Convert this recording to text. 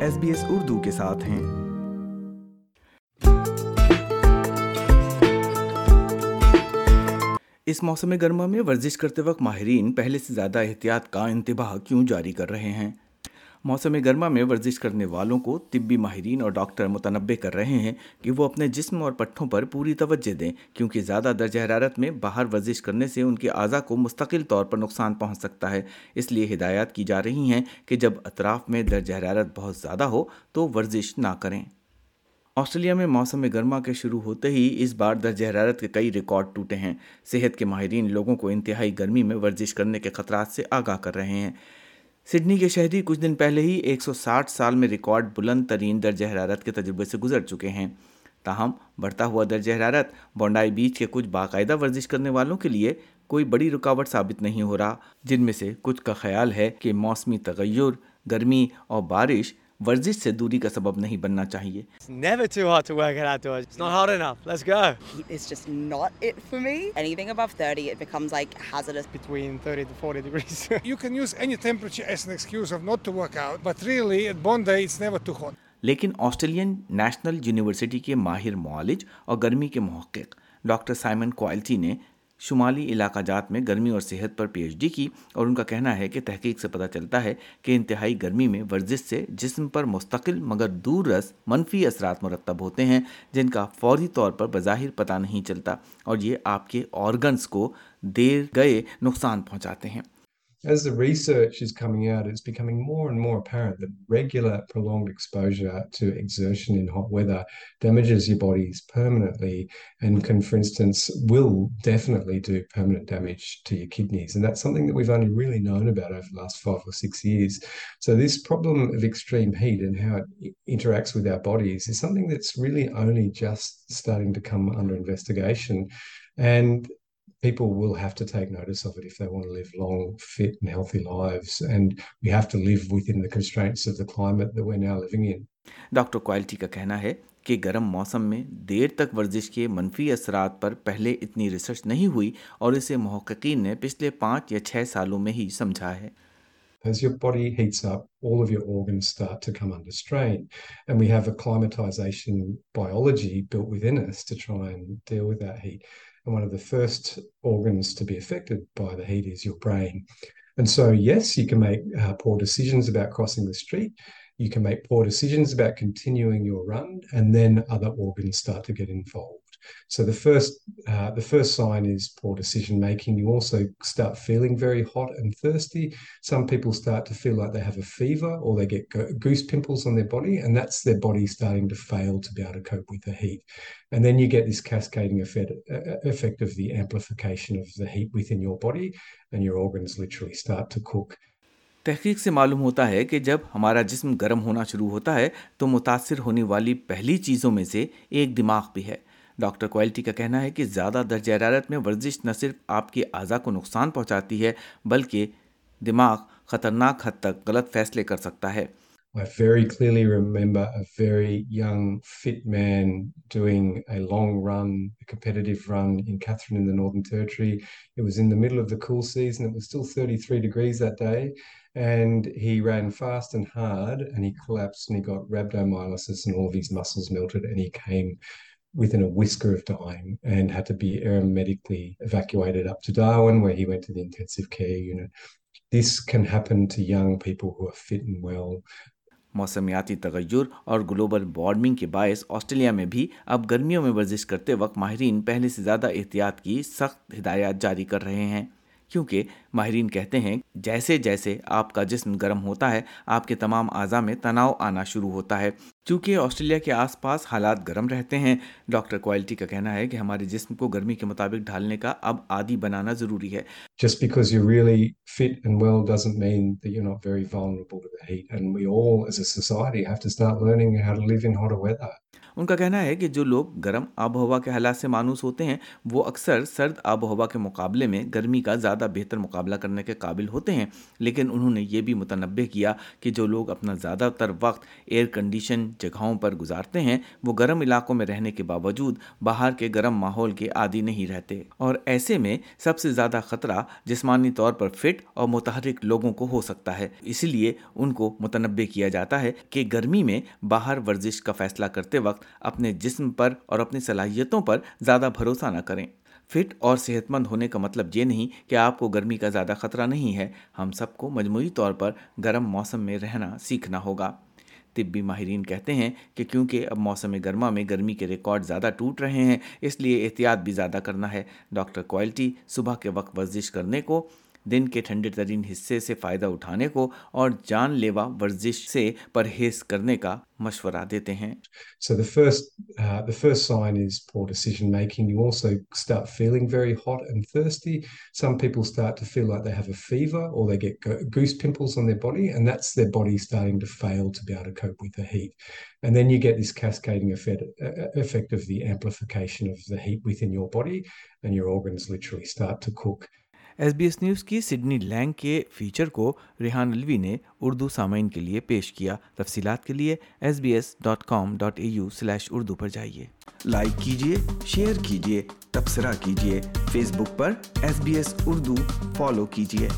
S B S Urdu کے ساتھ ہیں۔ اس موسم گرما میں ورزش کرتے وقت ماہرین پہلے سے زیادہ احتیاط کا انتباہ کیوں جاری کر رہے ہیں؟ موسم گرما میں ورزش کرنے والوں کو طبی ماہرین اور ڈاکٹر متنبع کر رہے ہیں کہ وہ اپنے جسم اور پٹھوں پر پوری توجہ دیں، کیونکہ زیادہ درجہ حرارت میں باہر ورزش کرنے سے ان کے اعضاء کو مستقل طور پر نقصان پہنچ سکتا ہے۔ اس لیے ہدایات کی جا رہی ہیں کہ جب اطراف میں درجہ حرارت بہت زیادہ ہو تو ورزش نہ کریں۔ آسٹریلیا میں موسم گرما کے شروع ہوتے ہی اس بار درجہ حرارت کے کئی ریکارڈ ٹوٹے ہیں۔ صحت کے ماہرین لوگوں کو انتہائی گرمی میں ورزش کرنے کے خطرات سے آگاہ کر رہے ہیں۔ سڈنی کے شہری کچھ دن پہلے ہی ایک سو ساٹھ سال میں ریکارڈ بلند ترین درجہ حرارت کے تجربے سے گزر چکے ہیں۔ تاہم، بڑھتا ہوا درجہ حرارت بونڈائی بیچ کے کچھ باقاعدہ ورزش کرنے والوں کے لیے کوئی بڑی رکاوٹ ثابت نہیں ہو رہا، جن میں سے کچھ کا خیال ہے کہ موسمی تغیر، گرمی اور بارش ورزش سے دوری کا سبب نہیں بننا چاہیے۔ لیکن آسٹریلین نیشنل یونیورسٹی کے ماہر معالج اور گرمی کے محقق ڈاکٹر سائمن کوائلٹی نے شمالی علاقہ جات میں گرمی اور صحت پر پی ایچ ڈی کی اور ان کا کہنا ہے کہ تحقیق سے پتہ چلتا ہے کہ انتہائی گرمی میں ورزش سے جسم پر مستقل مگر دور رس منفی اثرات مرتب ہوتے ہیں، جن کا فوری طور پر بظاہر پتہ نہیں چلتا اور یہ آپ کے آرگنز کو دیر گئے نقصان پہنچاتے ہیں۔ As the research is coming out, it's becoming more and more apparent that regular prolonged exposure to exertion in hot weather damages your bodies permanently and can, for instance, will definitely do permanent damage to your kidneys. And that's something that we've only really known about over the last five or six years. So this problem of extreme heat and how it interacts with our bodies is something that's really only just starting to come under investigation. And people will have to take notice of it if they want to live long, fit and healthy lives. And we have to live within the constraints of the climate that we're now living in. Doctor quality کا کہنا ہے کہ گرم موسم میں دیر تک ورزش کے منفی اثرات پر پہلے اتنی ریسرچ نہیں ہوئی اور اسے محققین نے پچھلے پانچ یا چھ سالوں میں ہی سمجھا ہے As your body heats up, all of your organs start to come under strain. And we have a climatization biology built within us to try and deal with that heat. And one of the first organs to be affected by the heat is your brain. And so, yes, you can make uh, poor decisions about crossing the street. You can make poor decisions about continuing your run, and then other organs start to get involved. So the first, uh, the first sign is poor decision making. You also start feeling very hot and thirsty. Some people start to feel like they have a fever or they get goose pimples on their body, and that's their body starting to fail to be able to cope with the heat. And then you get this cascading effect, effect of the amplification of the heat within your body, and your organs literally start to cook. تحقیق سے معلوم ہوتا ہے کہ جب ہمارا جسم گرم ہونا شروع ہوتا ہے تو متاثر ہونے والی پہلی چیزوں میں سے ایک دماغ بھی ہے ڈاکٹر کوالٹی کا کہنا ہے کہ زیادہ درجہ حرارت میں ورزش نہ صرف آپ کے اعضاء کو نقصان پہنچاتی ہے بلکہ دماغ خطرناک حد تک غلط فیصلے کر سکتا ہے I very clearly remember a very young, fit man doing a long run, a competitive run in Katherine in the Northern Territory. It was in the middle of the cool season. It was still 33 degrees that day. And he ran fast and hard and he collapsed and he got rhabdomyolysis and all of his muscles melted and he came within a whisker of dying and had to be aeromedically evacuated up to Darwin, where he went to the intensive care unit. This can happen to young people who are fit and well. موسمیاتی تغیر اور global warming کے باعث Australia میں بھی اب گرمیوں میں ورزش کرتے وقت ماہرین پہلے سے زیادہ احتیاط کی سخت ہدایات جاری کر رہے ہیں کیونکہ ماہرین کہتے ہیں جیسے جیسے آپ کا جسم گرم ہوتا ہے آپ کے تمام اعضاء میں تناؤ آنا شروع ہوتا ہے چونکہ آسٹریلیا کے آس پاس حالات گرم رہتے ہیں ڈاکٹر کوالٹی کا کہنا ہے کہ ہمارے جسم کو گرمی کے مطابق ڈھالنے کا اب عادی بنانا ضروری ہے Just because you're really fit and well doesn't mean that you're not very vulnerable to the heat. And we all as a society have to start learning how to live in hotter weather. ان کا کہنا ہے کہ جو لوگ گرم آب و ہوا کے حالات سے مانوس ہوتے ہیں وہ اکثر سرد آب و ہوا کے مقابلے میں گرمی کا زیادہ بہتر مقابلہ کرنے کے قابل ہوتے ہیں لیکن انہوں نے یہ بھی متنبع کیا کہ جو لوگ اپنا زیادہ تر وقت ایئر کنڈیشن جگہوں پر گزارتے ہیں، وہ گرم علاقوں میں رہنے کے باوجود باہر کے گرم ماحول کے عادی نہیں رہتے۔ اور ایسے میں سب سے زیادہ خطرہ جسمانی طور پر فٹ اور متحرک لوگوں کو ہو سکتا ہے۔ اسی لیے ان کو متنبع کیا جاتا ہے کہ گرمی میں باہر ورزش کا فیصلہ کرتے وقت اپنے جسم پر اور اپنی صلاحیتوں پر زیادہ بھروسہ نہ کریں۔ فٹ اور صحت مند ہونے کا مطلب یہ نہیں کہ آپ کو گرمی کا زیادہ خطرہ نہیں ہے۔ ہم سب کو مجموعی طور پر گرم موسم میں رہنا سیکھنا ہوگا۔ طبی ماہرین کہتے ہیں کہ کیونکہ اب موسم گرما میں گرمی کے ریکارڈ زیادہ ٹوٹ رہے ہیں، اس لیے احتیاط بھی زیادہ کرنا ہے۔ ڈاکٹر کوالٹی صبح کے وقت ورزش کرنے کو دن کے ٹھنڈے ترین حصے سے فائدہ اٹھانے کو اور جان لیوا ورزش سے پرہیز کرنے کا مشورہ دیتے ہیں۔ So the first the first sign is poor decision making you also start feeling very hot and thirsty some people start to feel like they have a fever or they get goose pimples on their body and that's their body starting to feel to be or cope with the heat and then you get this cascading effect effect of the amplification of the heat within your body and your organs literally start to kick S B S news کی Sydney Lang کے feature کو ریحان الوی نے اردو سامعین کے لیے پیش کیا۔ تفصیلات کے لیے S B S dot com dot A U slash Urdu پر جائیے۔ لائک کیجیے شیئر کیجیے، تبصرہ کیجیے۔ فیس بک پر S B S Urdu follow کیجیے۔